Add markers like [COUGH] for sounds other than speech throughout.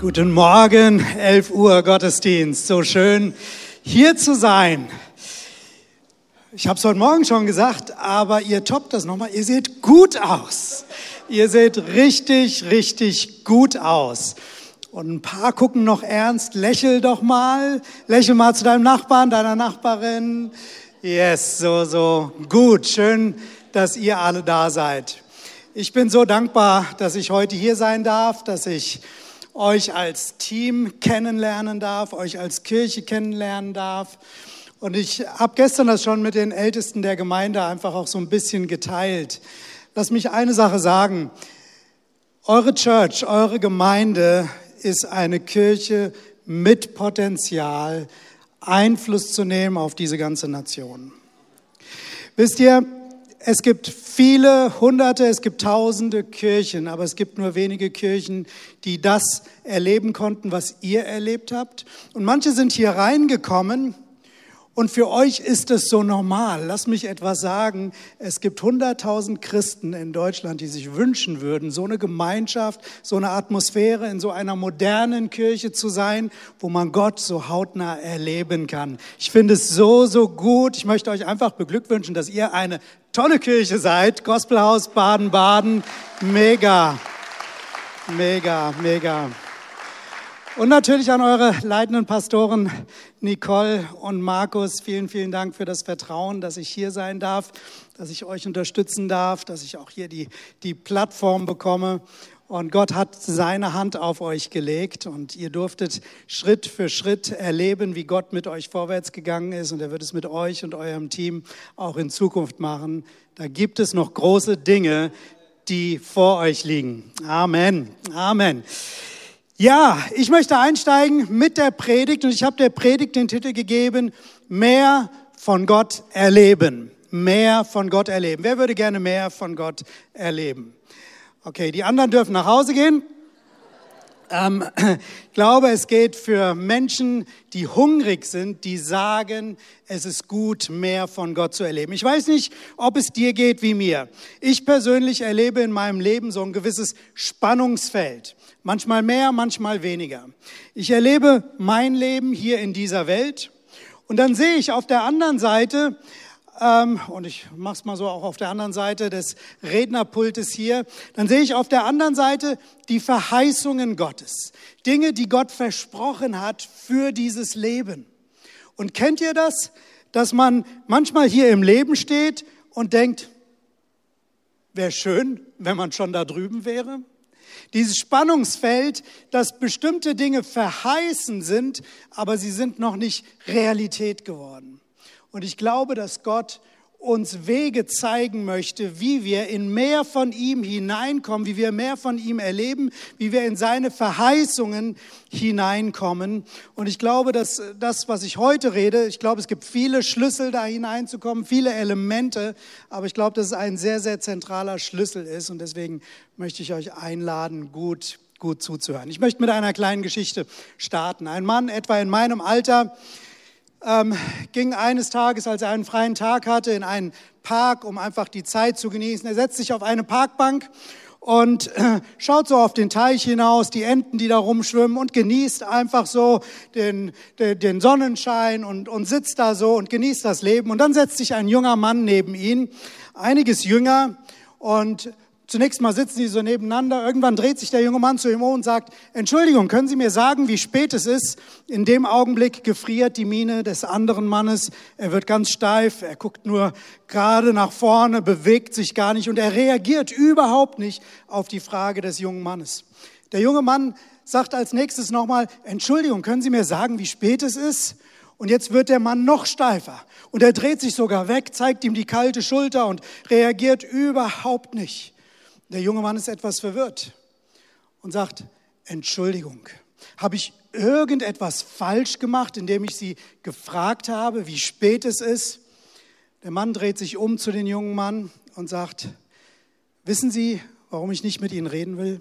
Guten Morgen, 11 Uhr Gottesdienst. So schön hier zu sein. Ich habe es heute Morgen schon gesagt, aber ihr toppt das nochmal. Ihr seht gut aus. Ihr seht richtig, richtig gut aus. Und ein paar gucken noch ernst. Lächel doch mal. Lächel mal zu deinem Nachbarn, deiner Nachbarin. Yes, so, so. Gut. Schön, dass ihr alle da seid. Ich bin so dankbar, dass ich heute hier sein darf, dass ich euch als Team kennenlernen darf, euch als Kirche kennenlernen darf. Und ich habe gestern das schon mit den Ältesten der Gemeinde einfach auch so ein bisschen geteilt. Lass mich eine Sache sagen. Eure Church, eure Gemeinde ist eine Kirche mit Potenzial, Einfluss zu nehmen auf diese ganze Nation. Wisst ihr, es gibt viele hunderte, es gibt tausende Kirchen, aber es gibt nur wenige Kirchen, die das erleben konnten, was ihr erlebt habt. Und manche sind hier reingekommen und für euch ist es so normal. Lass mich etwas sagen. Es gibt hunderttausend Christen in Deutschland, die sich wünschen würden, so eine Gemeinschaft, so eine Atmosphäre in so einer modernen Kirche zu sein, wo man Gott so hautnah erleben kann. Ich finde es so, so gut. Ich möchte euch einfach beglückwünschen, dass ihr eine tolle Kirche seid. Gospelhaus Baden-Baden. Mega. Mega, mega. Und natürlich an eure leitenden Pastoren Nicole und Markus. Vielen, vielen Dank für das Vertrauen, dass ich hier sein darf, dass ich euch unterstützen darf, dass ich auch hier die, die Plattform bekomme. Und Gott hat seine Hand auf euch gelegt und ihr durftet Schritt für Schritt erleben, wie Gott mit euch vorwärts gegangen ist. Und er wird es mit euch und eurem Team auch in Zukunft machen. Da gibt es noch große Dinge, die vor euch liegen. Amen. Amen. Ja, ich möchte einsteigen mit der Predigt und ich habe der Predigt den Titel gegeben, mehr von Gott erleben. Mehr von Gott erleben. Wer würde gerne mehr von Gott erleben? Okay, die anderen dürfen nach Hause gehen. Ähm, ich glaube, es geht für Menschen, die hungrig sind, die sagen, es ist gut, mehr von Gott zu erleben. Ich weiß nicht, ob es dir geht wie mir. Ich persönlich erlebe in meinem Leben so ein gewisses Spannungsfeld. Manchmal mehr, manchmal weniger. Ich erlebe mein Leben hier in dieser Welt und dann sehe ich auf der anderen Seite, ähm, und ich mache es mal so auch auf der anderen Seite des Rednerpultes hier, dann sehe ich auf der anderen Seite die Verheißungen Gottes. Dinge, die Gott versprochen hat für dieses Leben. Und kennt ihr das, dass man manchmal hier im Leben steht und denkt, wäre schön, wenn man schon da drüben wäre? Dieses Spannungsfeld, dass bestimmte Dinge verheißen sind, aber sie sind noch nicht Realität geworden. Und ich glaube, dass Gott uns Wege zeigen möchte, wie wir in mehr von ihm hineinkommen, wie wir mehr von ihm erleben, wie wir in seine Verheißungen hineinkommen. Und ich glaube, dass das, was ich heute rede, ich glaube, es gibt viele Schlüssel da hineinzukommen, viele Elemente, aber ich glaube, dass es ein sehr, sehr zentraler Schlüssel ist. Und deswegen möchte ich euch einladen, gut, gut zuzuhören. Ich möchte mit einer kleinen Geschichte starten. Ein Mann etwa in meinem Alter, ähm, ging eines Tages, als er einen freien Tag hatte, in einen Park, um einfach die Zeit zu genießen. Er setzt sich auf eine Parkbank und äh, schaut so auf den Teich hinaus, die Enten, die da rumschwimmen und genießt einfach so den, den, den Sonnenschein und, und sitzt da so und genießt das Leben. Und dann setzt sich ein junger Mann neben ihn, einiges jünger und Zunächst mal sitzen sie so nebeneinander. Irgendwann dreht sich der junge Mann zu ihm um und sagt, Entschuldigung, können Sie mir sagen, wie spät es ist? In dem Augenblick gefriert die Miene des anderen Mannes. Er wird ganz steif. Er guckt nur gerade nach vorne, bewegt sich gar nicht und er reagiert überhaupt nicht auf die Frage des jungen Mannes. Der junge Mann sagt als nächstes nochmal, Entschuldigung, können Sie mir sagen, wie spät es ist? Und jetzt wird der Mann noch steifer. Und er dreht sich sogar weg, zeigt ihm die kalte Schulter und reagiert überhaupt nicht. Der junge Mann ist etwas verwirrt und sagt, Entschuldigung, habe ich irgendetwas falsch gemacht, indem ich Sie gefragt habe, wie spät es ist? Der Mann dreht sich um zu den jungen Mann und sagt, wissen Sie, warum ich nicht mit Ihnen reden will?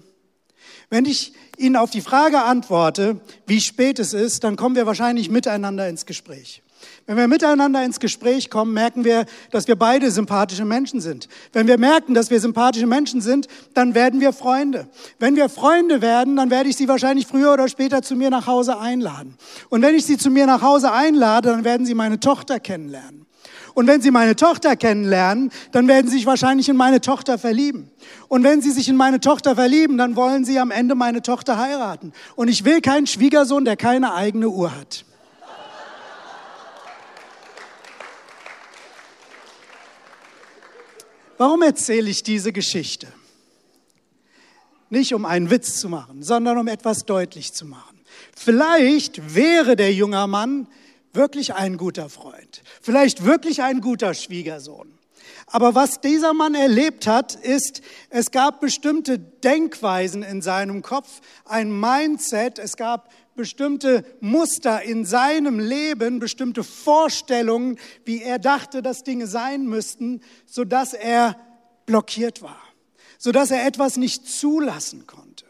Wenn ich Ihnen auf die Frage antworte, wie spät es ist, dann kommen wir wahrscheinlich miteinander ins Gespräch. Wenn wir miteinander ins Gespräch kommen, merken wir, dass wir beide sympathische Menschen sind. Wenn wir merken, dass wir sympathische Menschen sind, dann werden wir Freunde. Wenn wir Freunde werden, dann werde ich sie wahrscheinlich früher oder später zu mir nach Hause einladen. Und wenn ich sie zu mir nach Hause einlade, dann werden sie meine Tochter kennenlernen. Und wenn Sie meine Tochter kennenlernen, dann werden Sie sich wahrscheinlich in meine Tochter verlieben. Und wenn Sie sich in meine Tochter verlieben, dann wollen Sie am Ende meine Tochter heiraten. Und ich will keinen Schwiegersohn, der keine eigene Uhr hat. Warum erzähle ich diese Geschichte? Nicht um einen Witz zu machen, sondern um etwas deutlich zu machen. Vielleicht wäre der junge Mann wirklich ein guter Freund, vielleicht wirklich ein guter Schwiegersohn. Aber was dieser Mann erlebt hat, ist, es gab bestimmte Denkweisen in seinem Kopf, ein Mindset, es gab bestimmte Muster in seinem Leben, bestimmte Vorstellungen, wie er dachte, dass Dinge sein müssten, sodass er blockiert war, sodass er etwas nicht zulassen konnte.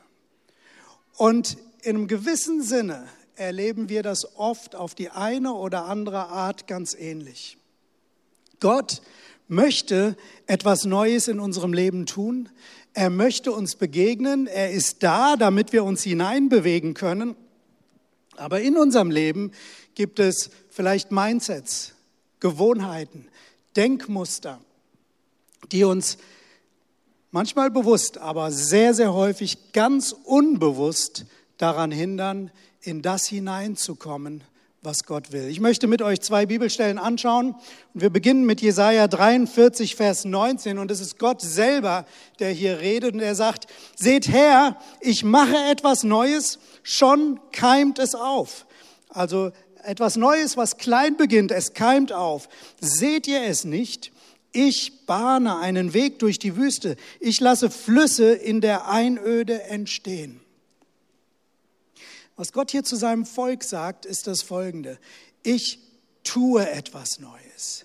Und in einem gewissen Sinne erleben wir das oft auf die eine oder andere Art ganz ähnlich. Gott möchte etwas Neues in unserem Leben tun. Er möchte uns begegnen. Er ist da, damit wir uns hineinbewegen können. Aber in unserem Leben gibt es vielleicht Mindsets, Gewohnheiten, Denkmuster, die uns manchmal bewusst, aber sehr, sehr häufig ganz unbewusst daran hindern, in das hineinzukommen, was Gott will. Ich möchte mit euch zwei Bibelstellen anschauen wir beginnen mit Jesaja 43, Vers 19 und es ist Gott selber, der hier redet und er sagt, seht her, ich mache etwas Neues, schon keimt es auf. Also etwas Neues, was klein beginnt, es keimt auf. Seht ihr es nicht? Ich bahne einen Weg durch die Wüste. Ich lasse Flüsse in der Einöde entstehen. Was Gott hier zu seinem Volk sagt, ist das Folgende. Ich tue etwas Neues.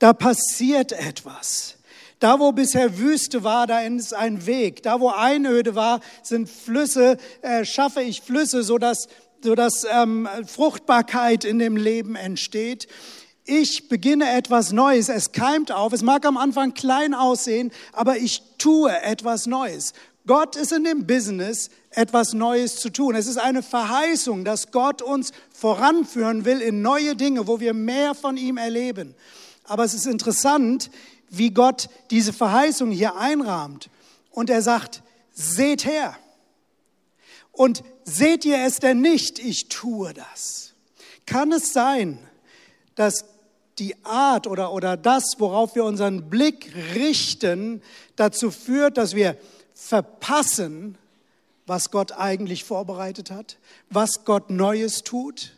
Da passiert etwas. Da, wo bisher Wüste war, da ist ein Weg. Da, wo Einöde war, sind Flüsse, äh, schaffe ich Flüsse, sodass, sodass ähm, Fruchtbarkeit in dem Leben entsteht. Ich beginne etwas Neues. Es keimt auf. Es mag am Anfang klein aussehen, aber ich tue etwas Neues. Gott ist in dem Business, etwas Neues zu tun. Es ist eine Verheißung, dass Gott uns voranführen will in neue Dinge, wo wir mehr von ihm erleben. Aber es ist interessant, wie Gott diese Verheißung hier einrahmt. Und er sagt, seht her. Und seht ihr es denn nicht? Ich tue das. Kann es sein, dass die Art oder, oder das, worauf wir unseren Blick richten, dazu führt, dass wir verpassen, was Gott eigentlich vorbereitet hat, was Gott Neues tut.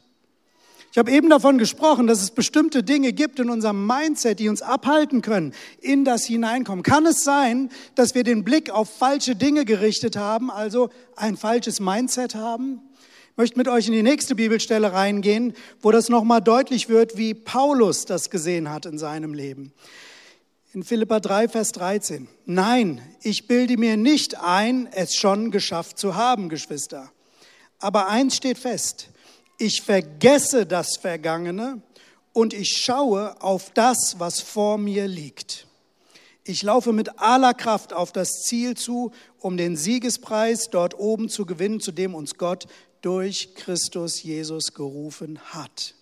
Ich habe eben davon gesprochen, dass es bestimmte Dinge gibt in unserem Mindset, die uns abhalten können, in das Hineinkommen. Kann es sein, dass wir den Blick auf falsche Dinge gerichtet haben, also ein falsches Mindset haben? Ich möchte mit euch in die nächste Bibelstelle reingehen, wo das nochmal deutlich wird, wie Paulus das gesehen hat in seinem Leben in Philippa 3, Vers 13. Nein, ich bilde mir nicht ein, es schon geschafft zu haben, Geschwister. Aber eins steht fest, ich vergesse das Vergangene und ich schaue auf das, was vor mir liegt. Ich laufe mit aller Kraft auf das Ziel zu, um den Siegespreis dort oben zu gewinnen, zu dem uns Gott durch Christus Jesus gerufen hat.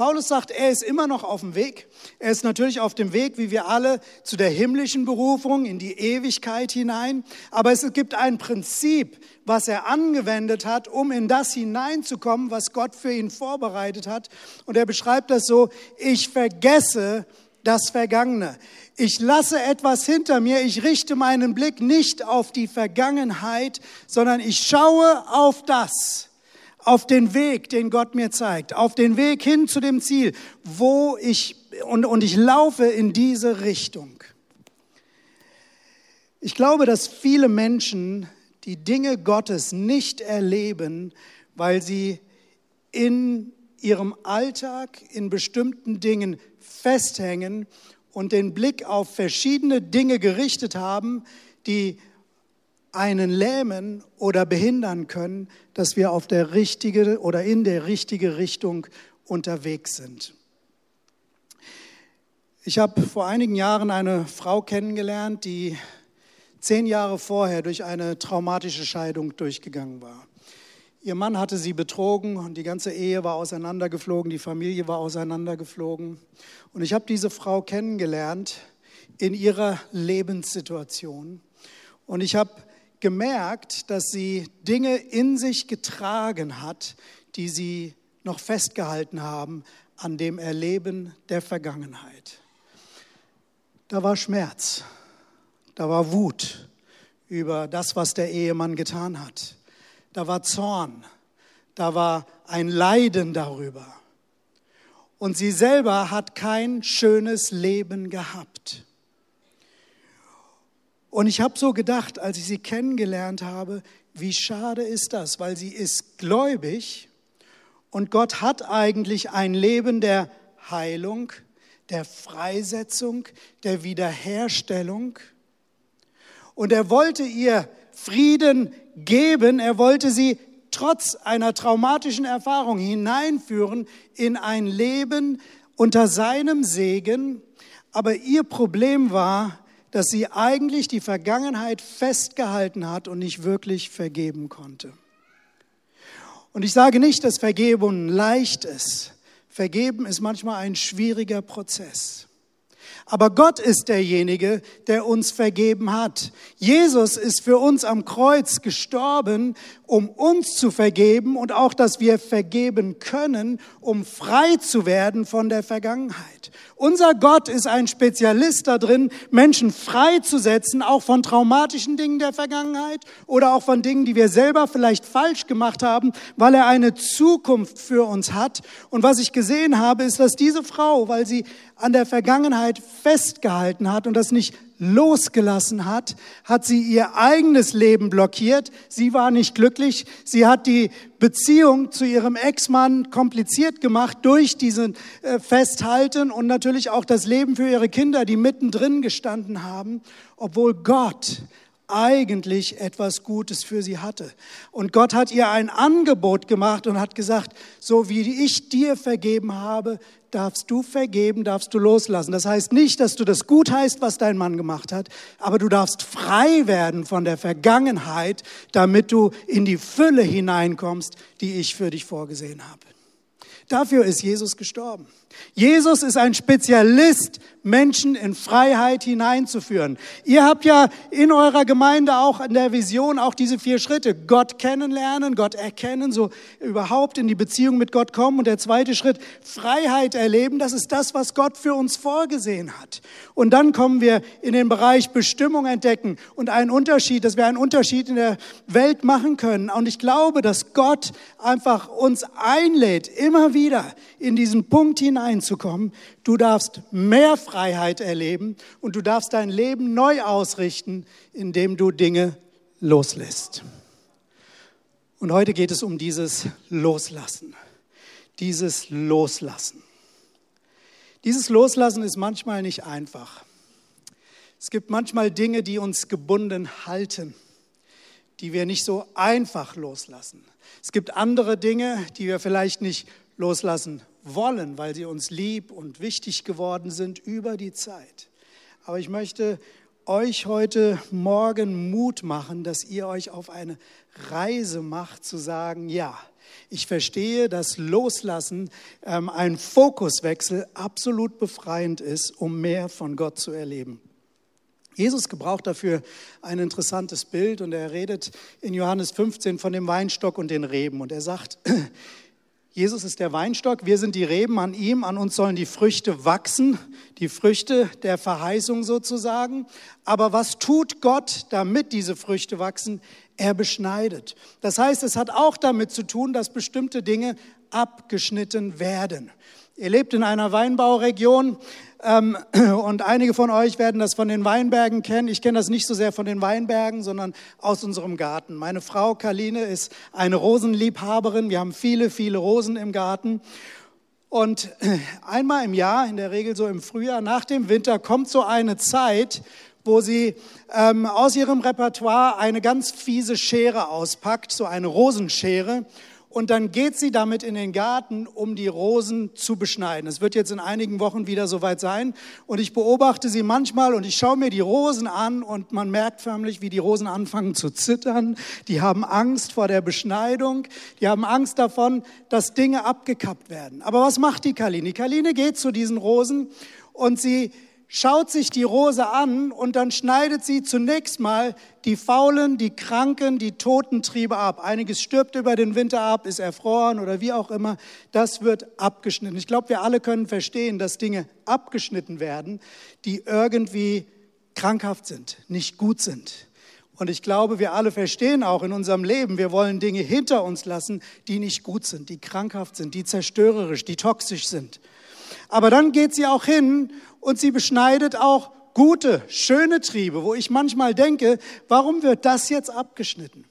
Paulus sagt, er ist immer noch auf dem Weg. Er ist natürlich auf dem Weg, wie wir alle, zu der himmlischen Berufung in die Ewigkeit hinein. Aber es gibt ein Prinzip, was er angewendet hat, um in das hineinzukommen, was Gott für ihn vorbereitet hat. Und er beschreibt das so, ich vergesse das Vergangene. Ich lasse etwas hinter mir. Ich richte meinen Blick nicht auf die Vergangenheit, sondern ich schaue auf das, auf den Weg, den Gott mir zeigt, auf den Weg hin zu dem Ziel, wo ich, und, und ich laufe in diese Richtung. Ich glaube, dass viele Menschen die Dinge Gottes nicht erleben, weil sie in ihrem Alltag in bestimmten Dingen festhängen und den Blick auf verschiedene Dinge gerichtet haben, die einen lähmen oder behindern können, dass wir auf der richtige oder in der richtige Richtung unterwegs sind. Ich habe vor einigen Jahren eine Frau kennengelernt, die zehn Jahre vorher durch eine traumatische Scheidung durchgegangen war. Ihr Mann hatte sie betrogen und die ganze Ehe war auseinandergeflogen, die Familie war auseinandergeflogen. Und ich habe diese Frau kennengelernt in ihrer Lebenssituation. Und ich habe gemerkt, dass sie Dinge in sich getragen hat, die sie noch festgehalten haben an dem Erleben der Vergangenheit. Da war Schmerz, da war Wut über das, was der Ehemann getan hat. Da war Zorn, da war ein Leiden darüber. Und sie selber hat kein schönes Leben gehabt. Und ich habe so gedacht, als ich sie kennengelernt habe, wie schade ist das, weil sie ist gläubig und Gott hat eigentlich ein Leben der Heilung, der Freisetzung, der Wiederherstellung. Und er wollte ihr Frieden geben, er wollte sie trotz einer traumatischen Erfahrung hineinführen in ein Leben unter seinem Segen. Aber ihr Problem war, dass sie eigentlich die Vergangenheit festgehalten hat und nicht wirklich vergeben konnte. Und ich sage nicht, dass Vergebung leicht ist. Vergeben ist manchmal ein schwieriger Prozess. Aber Gott ist derjenige, der uns vergeben hat. Jesus ist für uns am Kreuz gestorben, um uns zu vergeben und auch, dass wir vergeben können, um frei zu werden von der Vergangenheit. Unser Gott ist ein Spezialist darin, Menschen freizusetzen, auch von traumatischen Dingen der Vergangenheit oder auch von Dingen, die wir selber vielleicht falsch gemacht haben, weil er eine Zukunft für uns hat. Und was ich gesehen habe, ist, dass diese Frau, weil sie an der Vergangenheit festgehalten hat und das nicht losgelassen hat, hat sie ihr eigenes Leben blockiert. Sie war nicht glücklich. Sie hat die Beziehung zu ihrem Ex-Mann kompliziert gemacht durch diesen äh, Festhalten und natürlich auch das Leben für ihre Kinder, die mittendrin gestanden haben, obwohl Gott eigentlich etwas Gutes für sie hatte. Und Gott hat ihr ein Angebot gemacht und hat gesagt, so wie ich dir vergeben habe, darfst du vergeben, darfst du loslassen. Das heißt nicht, dass du das gut heißt, was dein Mann gemacht hat, aber du darfst frei werden von der Vergangenheit, damit du in die Fülle hineinkommst, die ich für dich vorgesehen habe. Dafür ist Jesus gestorben. Jesus ist ein Spezialist, Menschen in Freiheit hineinzuführen. Ihr habt ja in eurer Gemeinde auch in der Vision auch diese vier Schritte. Gott kennenlernen, Gott erkennen, so überhaupt in die Beziehung mit Gott kommen. Und der zweite Schritt, Freiheit erleben. Das ist das, was Gott für uns vorgesehen hat. Und dann kommen wir in den Bereich Bestimmung entdecken und einen Unterschied, dass wir einen Unterschied in der Welt machen können. Und ich glaube, dass Gott einfach uns einlädt, immer wieder in diesen Punkt hineinzukommen. Du darfst mehr Freiheit erleben und du darfst dein Leben neu ausrichten, indem du Dinge loslässt. Und heute geht es um dieses Loslassen. Dieses Loslassen. Dieses Loslassen ist manchmal nicht einfach. Es gibt manchmal Dinge, die uns gebunden halten, die wir nicht so einfach loslassen. Es gibt andere Dinge, die wir vielleicht nicht loslassen wollen, weil sie uns lieb und wichtig geworden sind über die Zeit. Aber ich möchte euch heute Morgen Mut machen, dass ihr euch auf eine Reise macht, zu sagen, ja, ich verstehe, dass Loslassen ähm, ein Fokuswechsel absolut befreiend ist, um mehr von Gott zu erleben. Jesus gebraucht dafür ein interessantes Bild und er redet in Johannes 15 von dem Weinstock und den Reben und er sagt, Jesus ist der Weinstock, wir sind die Reben an ihm, an uns sollen die Früchte wachsen, die Früchte der Verheißung sozusagen. Aber was tut Gott, damit diese Früchte wachsen? Er beschneidet. Das heißt, es hat auch damit zu tun, dass bestimmte Dinge abgeschnitten werden. Ihr lebt in einer Weinbauregion ähm, [CLEARS THROAT] und einige von euch werden das von den Weinbergen kennen. Ich kenne das nicht so sehr von den Weinbergen, sondern aus unserem Garten. Meine Frau Karline ist eine Rosenliebhaberin. Wir haben viele, viele Rosen im Garten. Und [CLEARS THROAT] einmal im Jahr, in der Regel so im Frühjahr, nach dem Winter, kommt so eine Zeit, wo sie ähm, aus ihrem Repertoire eine ganz fiese Schere auspackt, so eine Rosenschere und dann geht sie damit in den Garten, um die Rosen zu beschneiden. Es wird jetzt in einigen Wochen wieder soweit sein und ich beobachte sie manchmal und ich schaue mir die Rosen an und man merkt förmlich, wie die Rosen anfangen zu zittern. Die haben Angst vor der Beschneidung, die haben Angst davon, dass Dinge abgekappt werden. Aber was macht die Kaline? Die Kaline geht zu diesen Rosen und sie schaut sich die Rose an und dann schneidet sie zunächst mal die faulen, die kranken, die toten Triebe ab. Einiges stirbt über den Winter ab, ist erfroren oder wie auch immer. Das wird abgeschnitten. Ich glaube, wir alle können verstehen, dass Dinge abgeschnitten werden, die irgendwie krankhaft sind, nicht gut sind. Und ich glaube, wir alle verstehen auch in unserem Leben, wir wollen Dinge hinter uns lassen, die nicht gut sind, die krankhaft sind, die zerstörerisch, die toxisch sind. Aber dann geht sie auch hin und sie beschneidet auch gute, schöne Triebe, wo ich manchmal denke, warum wird das jetzt abgeschnitten?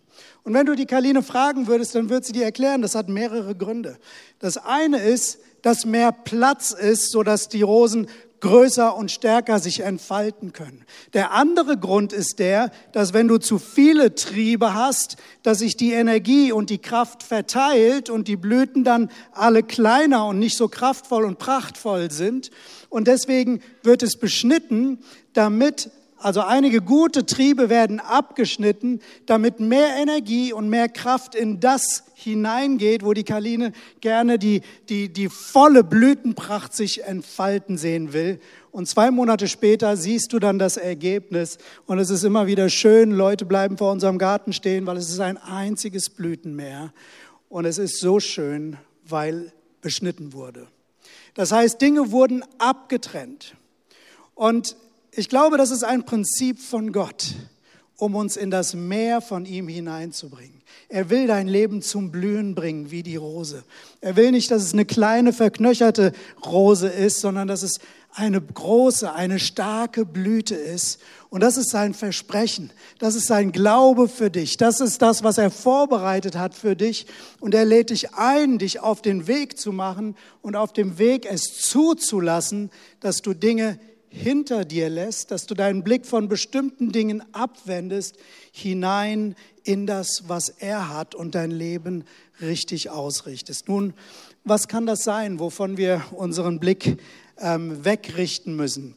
Und wenn du die Kaline fragen würdest, dann wird sie dir erklären, das hat mehrere Gründe. Das eine ist, dass mehr Platz ist, sodass die Rosen größer und stärker sich entfalten können. Der andere Grund ist der, dass wenn du zu viele Triebe hast, dass sich die Energie und die Kraft verteilt und die Blüten dann alle kleiner und nicht so kraftvoll und prachtvoll sind. Und deswegen wird es beschnitten, damit also einige gute Triebe werden abgeschnitten, damit mehr Energie und mehr Kraft in das hineingeht, wo die Kaline gerne die, die, die volle Blütenpracht sich entfalten sehen will. Und zwei Monate später siehst du dann das Ergebnis. Und es ist immer wieder schön, Leute bleiben vor unserem Garten stehen, weil es ist ein einziges Blütenmeer. Und es ist so schön, weil beschnitten wurde. Das heißt, Dinge wurden abgetrennt. Und ich glaube, das ist ein Prinzip von Gott, um uns in das Meer von ihm hineinzubringen. Er will dein Leben zum Blühen bringen, wie die Rose. Er will nicht, dass es eine kleine, verknöcherte Rose ist, sondern dass es eine große, eine starke Blüte ist. Und das ist sein Versprechen. Das ist sein Glaube für dich. Das ist das, was er vorbereitet hat für dich. Und er lädt dich ein, dich auf den Weg zu machen und auf dem Weg es zuzulassen, dass du Dinge hinter dir lässt, dass du deinen Blick von bestimmten Dingen abwendest, hinein in das, was er hat und dein Leben richtig ausrichtest. Nun, was kann das sein, wovon wir unseren Blick ähm, wegrichten müssen?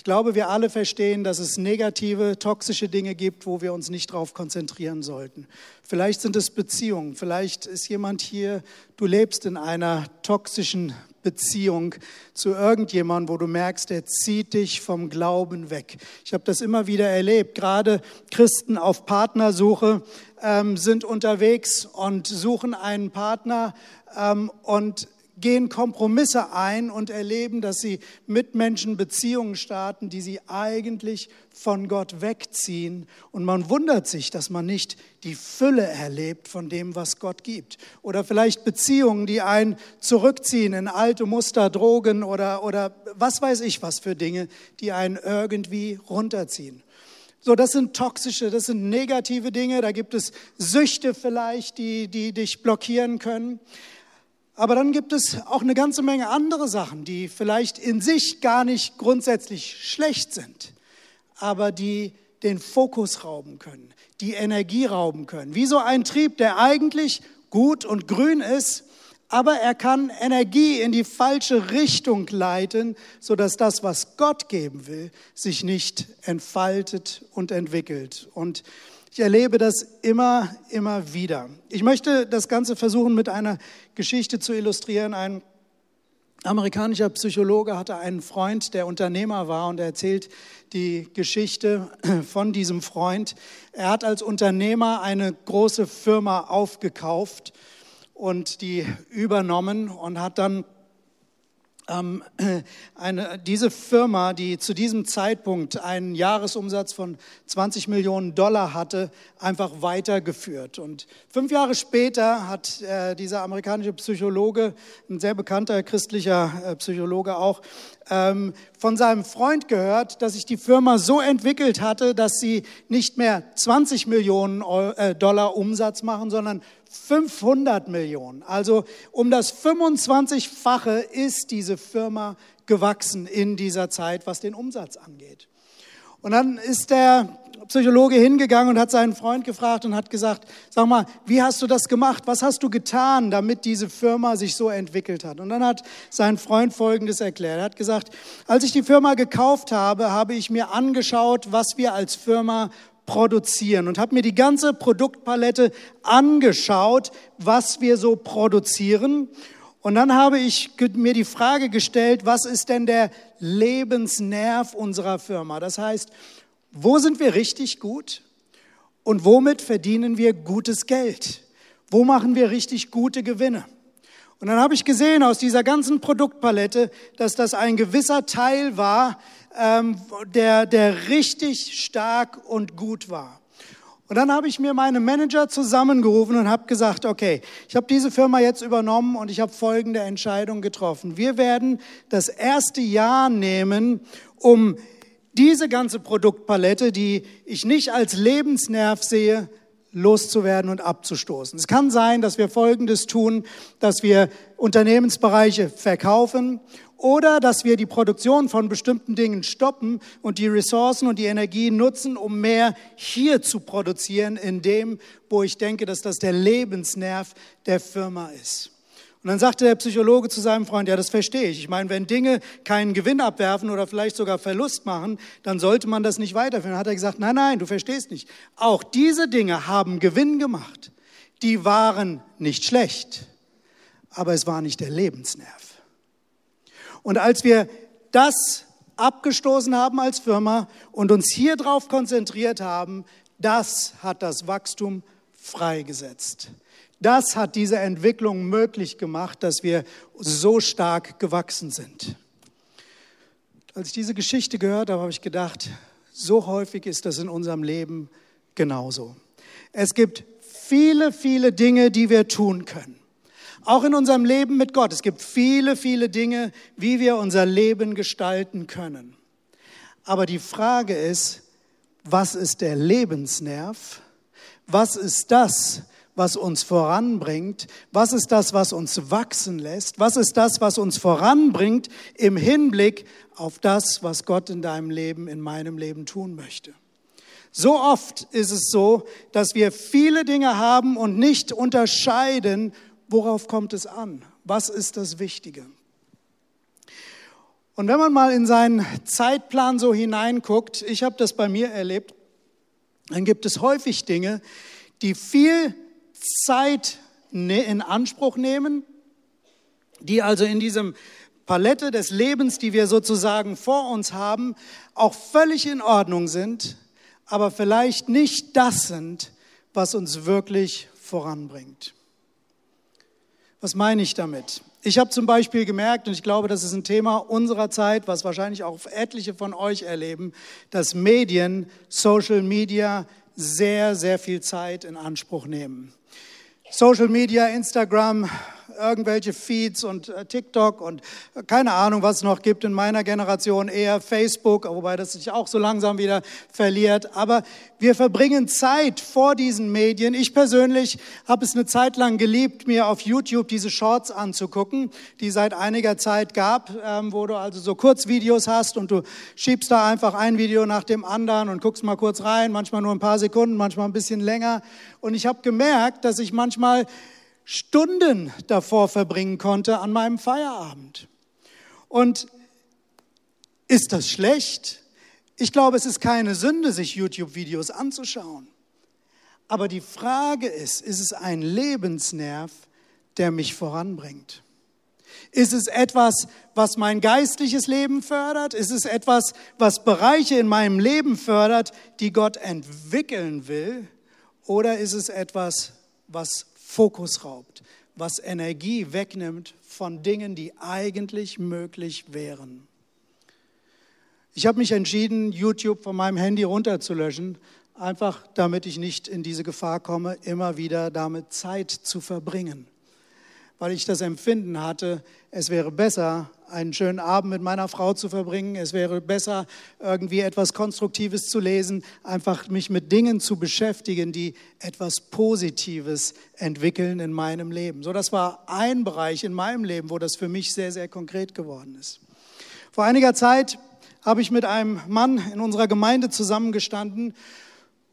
Ich glaube, wir alle verstehen, dass es negative, toxische Dinge gibt, wo wir uns nicht darauf konzentrieren sollten. Vielleicht sind es Beziehungen. Vielleicht ist jemand hier, du lebst in einer toxischen Beziehung zu irgendjemandem, wo du merkst, er zieht dich vom Glauben weg. Ich habe das immer wieder erlebt. Gerade Christen auf Partnersuche ähm, sind unterwegs und suchen einen Partner ähm, und gehen Kompromisse ein und erleben, dass sie mit Menschen Beziehungen starten, die sie eigentlich von Gott wegziehen. Und man wundert sich, dass man nicht die Fülle erlebt von dem, was Gott gibt. Oder vielleicht Beziehungen, die einen zurückziehen in alte Muster, Drogen oder, oder was weiß ich was für Dinge, die einen irgendwie runterziehen. So, das sind toxische, das sind negative Dinge. Da gibt es Süchte vielleicht, die, die dich blockieren können. Aber dann gibt es auch eine ganze Menge andere Sachen, die vielleicht in sich gar nicht grundsätzlich schlecht sind, aber die den Fokus rauben können, die Energie rauben können. Wie so ein Trieb, der eigentlich gut und grün ist, aber er kann Energie in die falsche Richtung leiten, sodass das, was Gott geben will, sich nicht entfaltet und entwickelt. Und ich erlebe das immer, immer wieder. Ich möchte das Ganze versuchen mit einer Geschichte zu illustrieren. Ein amerikanischer Psychologe hatte einen Freund, der Unternehmer war und er erzählt die Geschichte [CLEARS THROAT] von diesem Freund. Er hat als Unternehmer eine große Firma aufgekauft und die übernommen und hat dann ähm, [CLEARS THROAT] eine, diese Firma, die zu diesem Zeitpunkt einen Jahresumsatz von 20 Millionen Dollar hatte, einfach weitergeführt. Und fünf Jahre später hat äh, dieser amerikanische Psychologe, ein sehr bekannter christlicher äh, Psychologe auch, ähm, von seinem Freund gehört, dass sich die Firma so entwickelt hatte, dass sie nicht mehr 20 Millionen äh, Dollar Umsatz machen, sondern 500 Millionen. Also um das 25-fache ist diese Firma gewachsen in dieser Zeit, was den Umsatz angeht. Und dann ist der Psychologe hingegangen und hat seinen Freund gefragt und hat gesagt, sag mal, wie hast du das gemacht? Was hast du getan, damit diese Firma sich so entwickelt hat? Und dann hat sein Freund Folgendes erklärt. Er hat gesagt, als ich die Firma gekauft habe, habe ich mir angeschaut, was wir als Firma produzieren und habe mir die ganze Produktpalette angeschaut, was wir so produzieren. Und dann habe ich mir die Frage gestellt, was ist denn der Lebensnerv unserer Firma? Das heißt, wo sind wir richtig gut und womit verdienen wir gutes Geld? Wo machen wir richtig gute Gewinne? Und dann habe ich gesehen aus dieser ganzen Produktpalette, dass das ein gewisser Teil war, ähm, der, der richtig stark und gut war. Und dann habe ich mir meine Manager zusammengerufen und habe gesagt, okay, ich habe diese Firma jetzt übernommen und ich habe folgende Entscheidung getroffen. Wir werden das erste Jahr nehmen, um diese ganze Produktpalette, die ich nicht als Lebensnerv sehe, loszuwerden und abzustoßen. Es kann sein, dass wir Folgendes tun, dass wir Unternehmensbereiche verkaufen oder dass wir die Produktion von bestimmten Dingen stoppen und die Ressourcen und die Energie nutzen, um mehr hier zu produzieren, in dem, wo ich denke, dass das der Lebensnerv der Firma ist. Und dann sagte der Psychologe zu seinem Freund, ja, das verstehe ich. Ich meine, wenn Dinge keinen Gewinn abwerfen oder vielleicht sogar Verlust machen, dann sollte man das nicht weiterführen. Dann hat er gesagt, nein, nein, du verstehst nicht. Auch diese Dinge haben Gewinn gemacht. Die waren nicht schlecht, aber es war nicht der Lebensnerv. Und als wir das abgestoßen haben als Firma und uns hier drauf konzentriert haben, das hat das Wachstum freigesetzt. Das hat diese Entwicklung möglich gemacht, dass wir so stark gewachsen sind. Als ich diese Geschichte gehört habe, habe ich gedacht, so häufig ist das in unserem Leben genauso. Es gibt viele, viele Dinge, die wir tun können. Auch in unserem Leben mit Gott. Es gibt viele, viele Dinge, wie wir unser Leben gestalten können. Aber die Frage ist, was ist der Lebensnerv? Was ist das, was uns voranbringt? Was ist das, was uns wachsen lässt? Was ist das, was uns voranbringt im Hinblick auf das, was Gott in deinem Leben, in meinem Leben tun möchte? So oft ist es so, dass wir viele Dinge haben und nicht unterscheiden, worauf kommt es an? Was ist das Wichtige? Und wenn man mal in seinen Zeitplan so hineinguckt, ich habe das bei mir erlebt, dann gibt es häufig Dinge, die viel Zeit ne-, in Anspruch nehmen, die also in diesem Palette des Lebens, die wir sozusagen vor uns haben, auch völlig in Ordnung sind, aber vielleicht nicht das sind, was uns wirklich voranbringt. Was meine ich damit? Ich habe zum Beispiel gemerkt, und ich glaube, das ist ein Thema unserer Zeit, was wahrscheinlich auch etliche von euch erleben, dass Medien, Social Media sehr, sehr viel Zeit in Anspruch nehmen. Social Media, Instagram, irgendwelche Feeds und äh, TikTok und äh, keine Ahnung, was es noch gibt in meiner Generation, eher Facebook, wobei das sich auch so langsam wieder verliert. Aber wir verbringen Zeit vor diesen Medien. Ich persönlich habe es eine Zeit lang geliebt, mir auf YouTube diese Shorts anzugucken, die seit einiger Zeit gab, ähm, wo du also so Kurzvideos hast und du schiebst da einfach ein Video nach dem anderen und guckst mal kurz rein, manchmal nur ein paar Sekunden, manchmal ein bisschen länger. Und ich habe gemerkt, dass ich manchmal Stunden davor verbringen konnte an meinem Feierabend. Und ist das schlecht? Ich glaube, es ist keine Sünde, sich YouTube-Videos anzuschauen. Aber die Frage ist, ist es ein Lebensnerv, der mich voranbringt? Ist es etwas, was mein geistliches Leben fördert? Ist es etwas, was Bereiche in meinem Leben fördert, die Gott entwickeln will? Oder ist es etwas, was Fokus raubt, was Energie wegnimmt von Dingen, die eigentlich möglich wären. Ich habe mich entschieden, YouTube von meinem Handy runterzulöschen, einfach damit ich nicht in diese Gefahr komme, immer wieder damit Zeit zu verbringen weil ich das Empfinden hatte, es wäre besser, einen schönen Abend mit meiner Frau zu verbringen. Es wäre besser, irgendwie etwas Konstruktives zu lesen, einfach mich mit Dingen zu beschäftigen, die etwas Positives entwickeln in meinem Leben. So, das war ein Bereich in meinem Leben, wo das für mich sehr, sehr konkret geworden ist. Vor einiger Zeit habe ich mit einem Mann in unserer Gemeinde zusammengestanden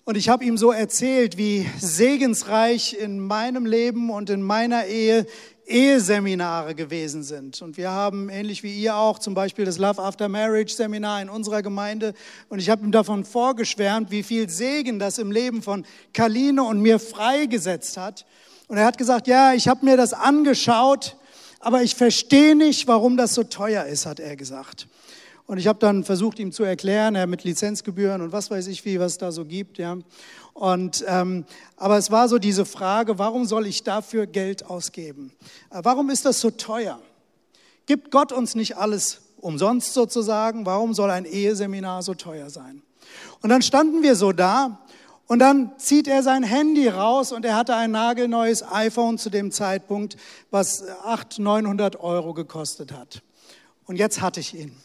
Und ich habe ihm so erzählt, wie segensreich in meinem Leben und in meiner Ehe Eheseminare gewesen sind. Und wir haben, ähnlich wie ihr auch, zum Beispiel das Love After Marriage Seminar in unserer Gemeinde. Und ich habe ihm davon vorgeschwärmt, wie viel Segen das im Leben von Kaline und mir freigesetzt hat. Und er hat gesagt, ja, ich habe mir das angeschaut, aber ich verstehe nicht, warum das so teuer ist, hat er gesagt. Und ich habe dann versucht, ihm zu erklären, ja, mit Lizenzgebühren und was weiß ich wie, was es da so gibt. Ja. Und, ähm, aber es war so diese Frage, warum soll ich dafür Geld ausgeben? Äh, warum ist das so teuer? Gibt Gott uns nicht alles umsonst sozusagen? Warum soll ein Eheseminar so teuer sein? Und dann standen wir so da und dann zieht er sein Handy raus und er hatte ein nagelneues iPhone zu dem Zeitpunkt, was 800, 900 Euro gekostet hat. Und jetzt hatte ich ihn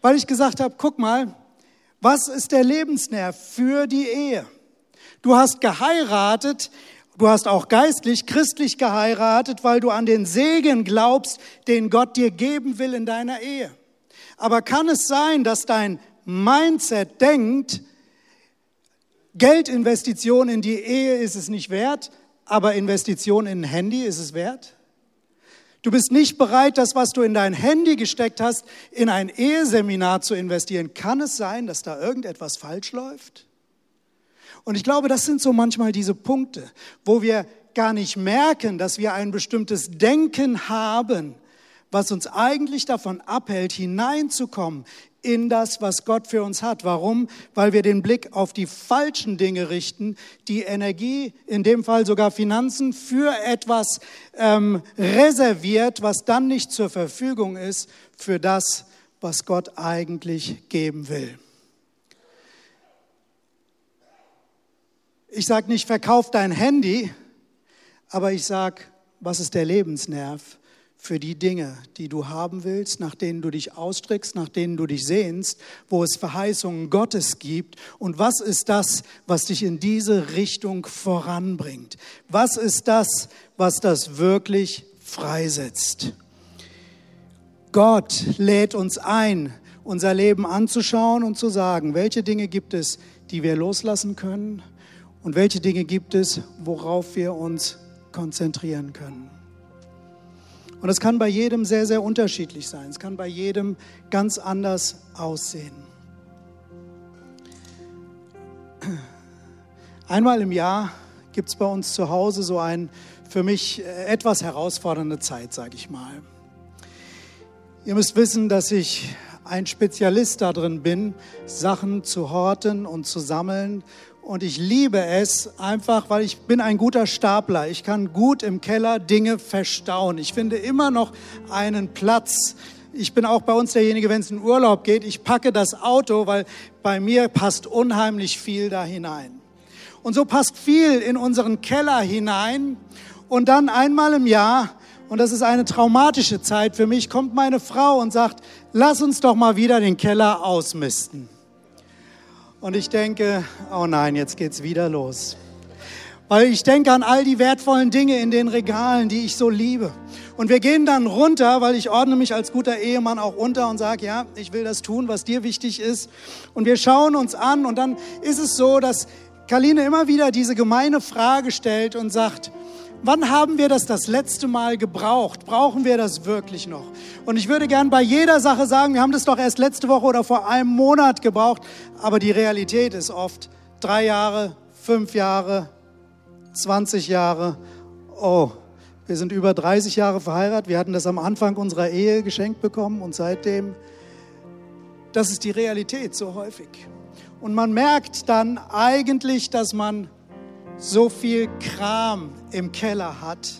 weil ich gesagt habe, guck mal, was ist der Lebensnerv für die Ehe? Du hast geheiratet, du hast auch geistlich, christlich geheiratet, weil du an den Segen glaubst, den Gott dir geben will in deiner Ehe. Aber kann es sein, dass dein Mindset denkt, Geldinvestition in die Ehe ist es nicht wert, aber Investition in ein Handy ist es wert? Du bist nicht bereit, das, was du in dein Handy gesteckt hast, in ein Eheseminar zu investieren. Kann es sein, dass da irgendetwas falsch läuft? Und ich glaube, das sind so manchmal diese Punkte, wo wir gar nicht merken, dass wir ein bestimmtes Denken haben, was uns eigentlich davon abhält, hineinzukommen in das, was Gott für uns hat. Warum? Weil wir den Blick auf die falschen Dinge richten, die Energie, in dem Fall sogar Finanzen, für etwas ähm, reserviert, was dann nicht zur Verfügung ist für das, was Gott eigentlich geben will. Ich sage nicht, verkauf dein Handy, aber ich sage, was ist der Lebensnerv? Für die Dinge, die du haben willst, nach denen du dich ausstreckst, nach denen du dich sehnst, wo es Verheißungen Gottes gibt. Und was ist das, was dich in diese Richtung voranbringt? Was ist das, was das wirklich freisetzt? Gott lädt uns ein, unser Leben anzuschauen und zu sagen, welche Dinge gibt es, die wir loslassen können und welche Dinge gibt es, worauf wir uns konzentrieren können. Und es kann bei jedem sehr, sehr unterschiedlich sein. Es kann bei jedem ganz anders aussehen. Einmal im Jahr gibt es bei uns zu Hause so eine für mich äh, etwas herausfordernde Zeit, sage ich mal. Ihr müsst wissen, dass ich ein Spezialist darin bin, Sachen zu horten und zu sammeln und ich liebe es einfach, weil ich bin ein guter Stapler. Ich kann gut im Keller Dinge verstauen. Ich finde immer noch einen Platz. Ich bin auch bei uns derjenige, wenn es in Urlaub geht, ich packe das Auto, weil bei mir passt unheimlich viel da hinein. Und so passt viel in unseren Keller hinein. Und dann einmal im Jahr, und das ist eine traumatische Zeit für mich, kommt meine Frau und sagt, lass uns doch mal wieder den Keller ausmisten. Und ich denke, oh nein, jetzt geht's wieder los. Weil ich denke an all die wertvollen Dinge in den Regalen, die ich so liebe. Und wir gehen dann runter, weil ich ordne mich als guter Ehemann auch unter und sage, ja, ich will das tun, was dir wichtig ist. Und wir schauen uns an und dann ist es so, dass Kaline immer wieder diese gemeine Frage stellt und sagt, Wann haben wir das das letzte Mal gebraucht? Brauchen wir das wirklich noch? Und ich würde gern bei jeder Sache sagen, wir haben das doch erst letzte Woche oder vor einem Monat gebraucht, aber die Realität ist oft drei Jahre, fünf Jahre, 20 Jahre. Oh, wir sind über 30 Jahre verheiratet. Wir hatten das am Anfang unserer Ehe geschenkt bekommen und seitdem, das ist die Realität so häufig. Und man merkt dann eigentlich, dass man so viel Kram im Keller hat.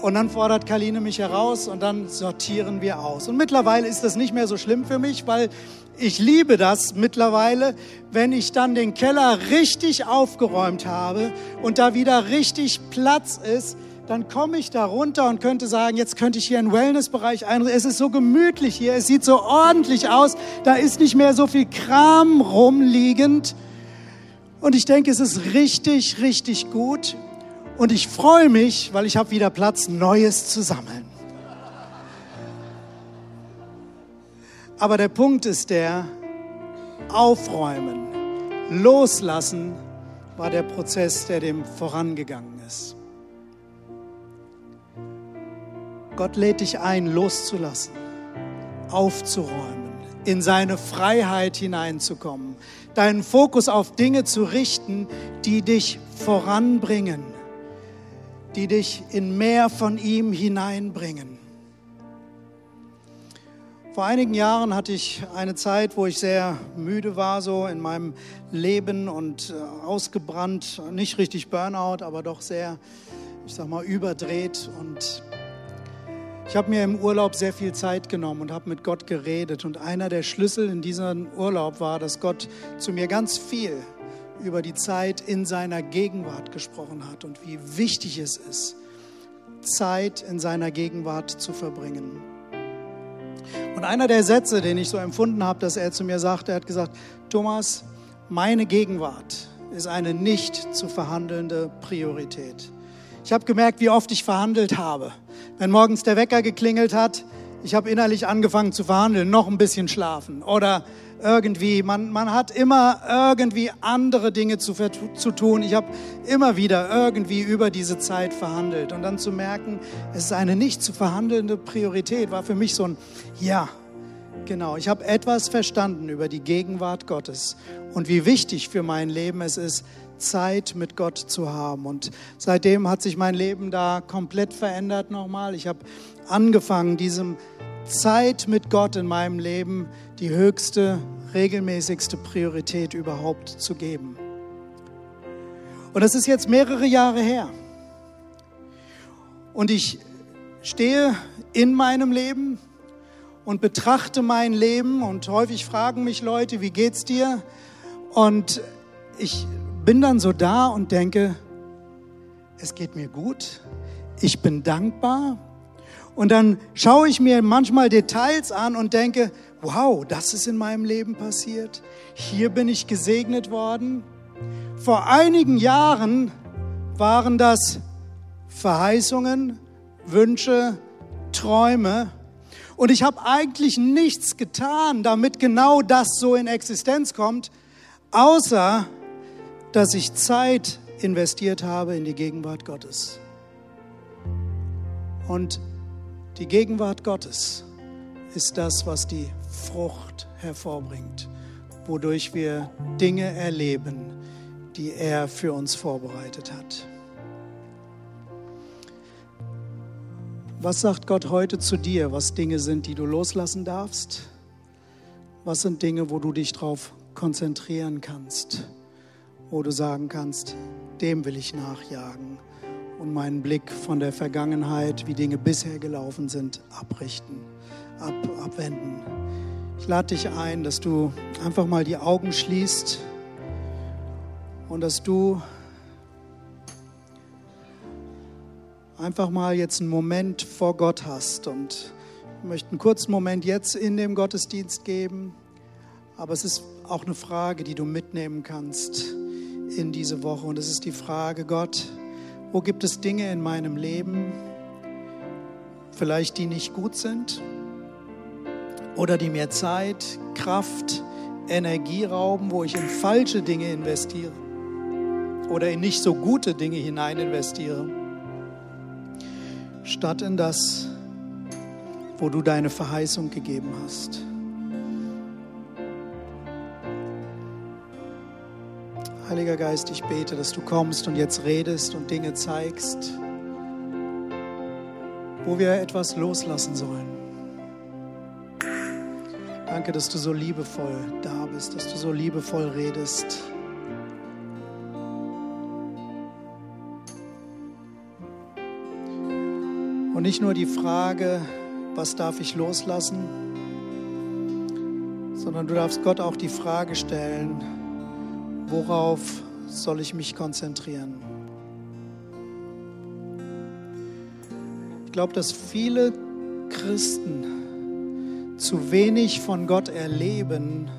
Und dann fordert Kaline mich heraus und dann sortieren wir aus. Und mittlerweile ist das nicht mehr so schlimm für mich, weil ich liebe das mittlerweile, wenn ich dann den Keller richtig aufgeräumt habe und da wieder richtig Platz ist, dann komme ich da runter und könnte sagen, jetzt könnte ich hier einen Wellnessbereich einrichten. Es ist so gemütlich hier, es sieht so ordentlich aus, da ist nicht mehr so viel Kram rumliegend. Und ich denke, es ist richtig, richtig gut. Und ich freue mich, weil ich habe wieder Platz, Neues zu sammeln. Aber der Punkt ist der, Aufräumen, Loslassen war der Prozess, der dem vorangegangen ist. Gott lädt dich ein, loszulassen, aufzuräumen, in seine Freiheit hineinzukommen, deinen Fokus auf Dinge zu richten, die dich voranbringen, die dich in mehr von ihm hineinbringen. Vor einigen Jahren hatte ich eine Zeit, wo ich sehr müde war, so in meinem Leben und äh, ausgebrannt, nicht richtig Burnout, aber doch sehr, ich sag mal, überdreht. Und ich habe mir im Urlaub sehr viel Zeit genommen und habe mit Gott geredet. Und einer der Schlüssel in diesem Urlaub war, dass Gott zu mir ganz viel über die Zeit in seiner Gegenwart gesprochen hat und wie wichtig es ist, Zeit in seiner Gegenwart zu verbringen. Und einer der Sätze, den ich so empfunden habe, dass er zu mir sagte, er hat gesagt, Thomas, meine Gegenwart ist eine nicht zu verhandelnde Priorität. Ich habe gemerkt, wie oft ich verhandelt habe. Wenn morgens der Wecker geklingelt hat, ich habe innerlich angefangen zu verhandeln, noch ein bisschen schlafen oder irgendwie, man, man hat immer irgendwie andere Dinge zu, zu tun. Ich habe immer wieder irgendwie über diese Zeit verhandelt. Und dann zu merken, es ist eine nicht zu verhandelnde Priorität, war für mich so ein Ja. Genau, ich habe etwas verstanden über die Gegenwart Gottes und wie wichtig für mein Leben es ist, Zeit mit Gott zu haben. Und seitdem hat sich mein Leben da komplett verändert nochmal. Ich habe angefangen, diesem Zeit mit Gott in meinem Leben die höchste, regelmäßigste Priorität überhaupt zu geben. Und das ist jetzt mehrere Jahre her. Und ich stehe in meinem Leben und betrachte mein Leben und häufig fragen mich Leute, wie geht's dir? Und ich bin dann so da und denke, es geht mir gut, ich bin dankbar. Und dann schaue ich mir manchmal Details an und denke, wow, das ist in meinem Leben passiert. Hier bin ich gesegnet worden. Vor einigen Jahren waren das Verheißungen, Wünsche, Träume. Und ich habe eigentlich nichts getan, damit genau das so in Existenz kommt, außer dass ich Zeit investiert habe in die Gegenwart Gottes. Und die Gegenwart Gottes ist das, was die Frucht hervorbringt, wodurch wir Dinge erleben, die er für uns vorbereitet hat. Was sagt Gott heute zu dir, was Dinge sind, die du loslassen darfst? Was sind Dinge, wo du dich darauf konzentrieren kannst? Wo du sagen kannst, dem will ich nachjagen und meinen Blick von der Vergangenheit, wie Dinge bisher gelaufen sind, abrichten, ab, abwenden. Ich lade dich ein, dass du einfach mal die Augen schließt und dass du einfach mal jetzt einen Moment vor Gott hast. Und ich möchte einen kurzen Moment jetzt in dem Gottesdienst geben, aber es ist auch eine Frage, die du mitnehmen kannst in diese Woche. Und es ist die Frage, Gott, wo gibt es Dinge in meinem Leben, vielleicht die nicht gut sind oder die mir Zeit, Kraft, Energie rauben, wo ich in falsche Dinge investiere oder in nicht so gute Dinge hinein investiere, statt in das, wo du deine Verheißung gegeben hast. Heiliger Geist, ich bete, dass du kommst und jetzt redest und Dinge zeigst, wo wir etwas loslassen sollen. Danke, dass du so liebevoll da bist, dass du so liebevoll redest. Und nicht nur die Frage, was darf ich loslassen, sondern du darfst Gott auch die Frage stellen, worauf soll ich mich konzentrieren? Ich glaube, dass viele Christen zu wenig von Gott erleben,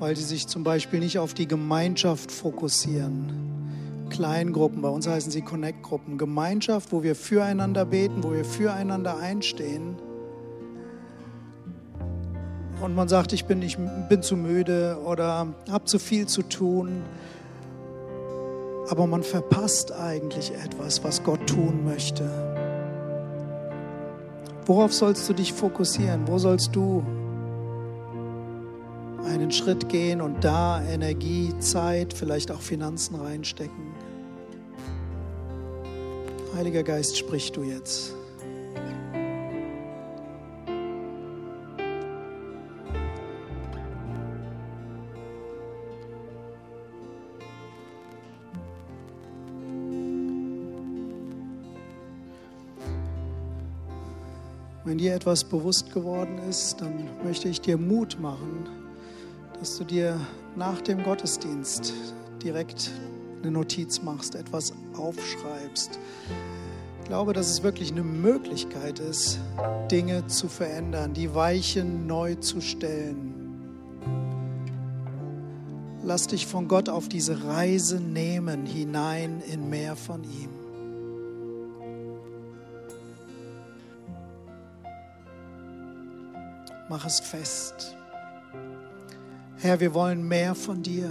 weil sie sich zum Beispiel nicht auf die Gemeinschaft fokussieren. Kleingruppen, bei uns heißen sie Connect-Gruppen, Gemeinschaft, wo wir füreinander beten, wo wir füreinander einstehen und man sagt, ich bin, nicht, bin zu müde oder habe zu viel zu tun. Aber man verpasst eigentlich etwas, was Gott tun möchte. Worauf sollst du dich fokussieren? Wo sollst du einen Schritt gehen und da Energie, Zeit, vielleicht auch Finanzen reinstecken? Heiliger Geist, sprich du jetzt. Dir etwas bewusst geworden ist, dann möchte ich dir Mut machen, dass du dir nach dem Gottesdienst direkt eine Notiz machst, etwas aufschreibst. Ich glaube, dass es wirklich eine Möglichkeit ist, Dinge zu verändern, die Weichen neu zu stellen. Lass dich von Gott auf diese Reise nehmen, hinein in mehr von ihm. Mach es fest. Herr, wir wollen mehr von dir.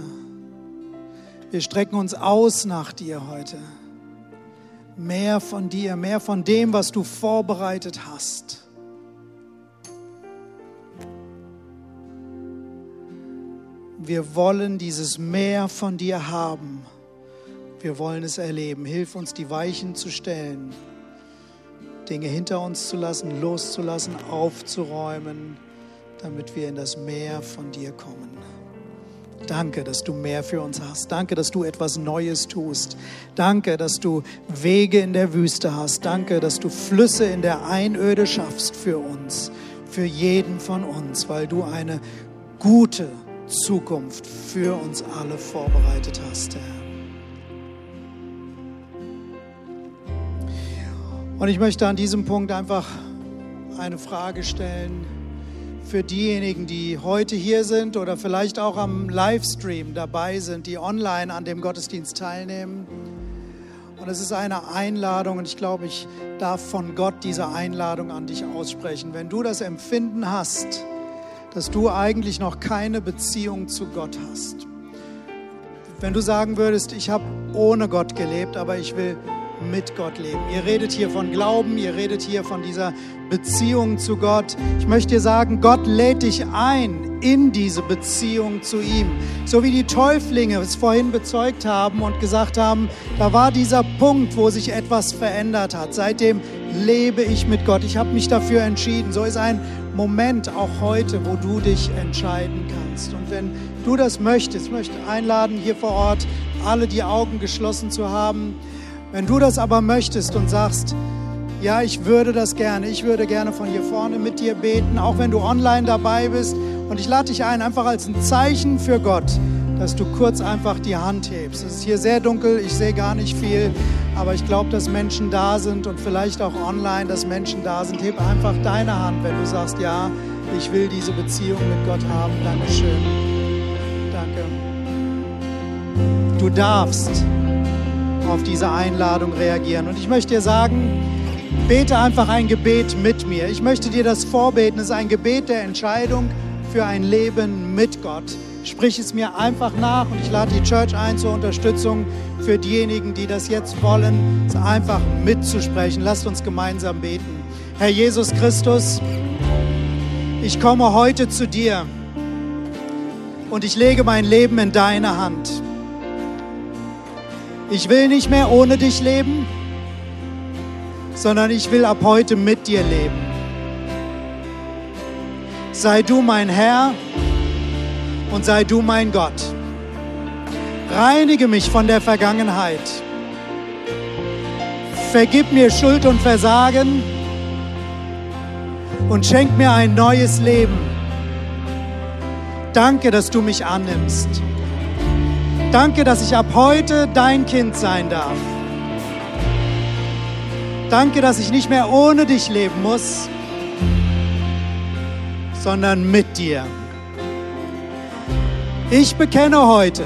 Wir strecken uns aus nach dir heute. Mehr von dir, mehr von dem, was du vorbereitet hast. Wir wollen dieses Mehr von dir haben. Wir wollen es erleben. Hilf uns, die Weichen zu stellen, Dinge hinter uns zu lassen, loszulassen, aufzuräumen damit wir in das Meer von dir kommen. Danke, dass du mehr für uns hast. Danke, dass du etwas Neues tust. Danke, dass du Wege in der Wüste hast. Danke, dass du Flüsse in der Einöde schaffst für uns, für jeden von uns, weil du eine gute Zukunft für uns alle vorbereitet hast, Herr. Und ich möchte an diesem Punkt einfach eine Frage stellen für diejenigen, die heute hier sind oder vielleicht auch am Livestream dabei sind, die online an dem Gottesdienst teilnehmen. Und es ist eine Einladung und ich glaube, ich darf von Gott diese Einladung an dich aussprechen. Wenn du das Empfinden hast, dass du eigentlich noch keine Beziehung zu Gott hast. Wenn du sagen würdest, ich habe ohne Gott gelebt, aber ich will mit Gott leben. Ihr redet hier von Glauben, ihr redet hier von dieser Beziehung zu Gott. Ich möchte dir sagen, Gott lädt dich ein in diese Beziehung zu ihm. So wie die Täuflinge es vorhin bezeugt haben und gesagt haben, da war dieser Punkt, wo sich etwas verändert hat. Seitdem lebe ich mit Gott. Ich habe mich dafür entschieden. So ist ein Moment auch heute, wo du dich entscheiden kannst. Und wenn du das möchtest, möchte einladen, hier vor Ort alle die Augen geschlossen zu haben. Wenn du das aber möchtest und sagst, ja, ich würde das gerne, ich würde gerne von hier vorne mit dir beten, auch wenn du online dabei bist. Und ich lade dich ein, einfach als ein Zeichen für Gott, dass du kurz einfach die Hand hebst. Es ist hier sehr dunkel, ich sehe gar nicht viel, aber ich glaube, dass Menschen da sind und vielleicht auch online, dass Menschen da sind. Heb einfach deine Hand, wenn du sagst, ja, ich will diese Beziehung mit Gott haben. Dankeschön. Danke. Du darfst auf diese Einladung reagieren. Und ich möchte dir sagen, bete einfach ein Gebet mit mir. Ich möchte dir das vorbeten. Es ist ein Gebet der Entscheidung für ein Leben mit Gott. Sprich es mir einfach nach und ich lade die Church ein zur Unterstützung für diejenigen, die das jetzt wollen, es einfach mitzusprechen. Lasst uns gemeinsam beten. Herr Jesus Christus, ich komme heute zu dir und ich lege mein Leben in deine Hand. Ich will nicht mehr ohne dich leben, sondern ich will ab heute mit dir leben. Sei du mein Herr und sei du mein Gott. Reinige mich von der Vergangenheit. Vergib mir Schuld und Versagen und schenk mir ein neues Leben. Danke, dass du mich annimmst. Danke, dass ich ab heute dein Kind sein darf. Danke, dass ich nicht mehr ohne dich leben muss, sondern mit dir. Ich bekenne heute,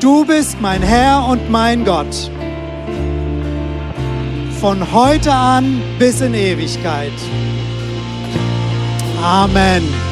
du bist mein Herr und mein Gott. Von heute an bis in Ewigkeit. Amen.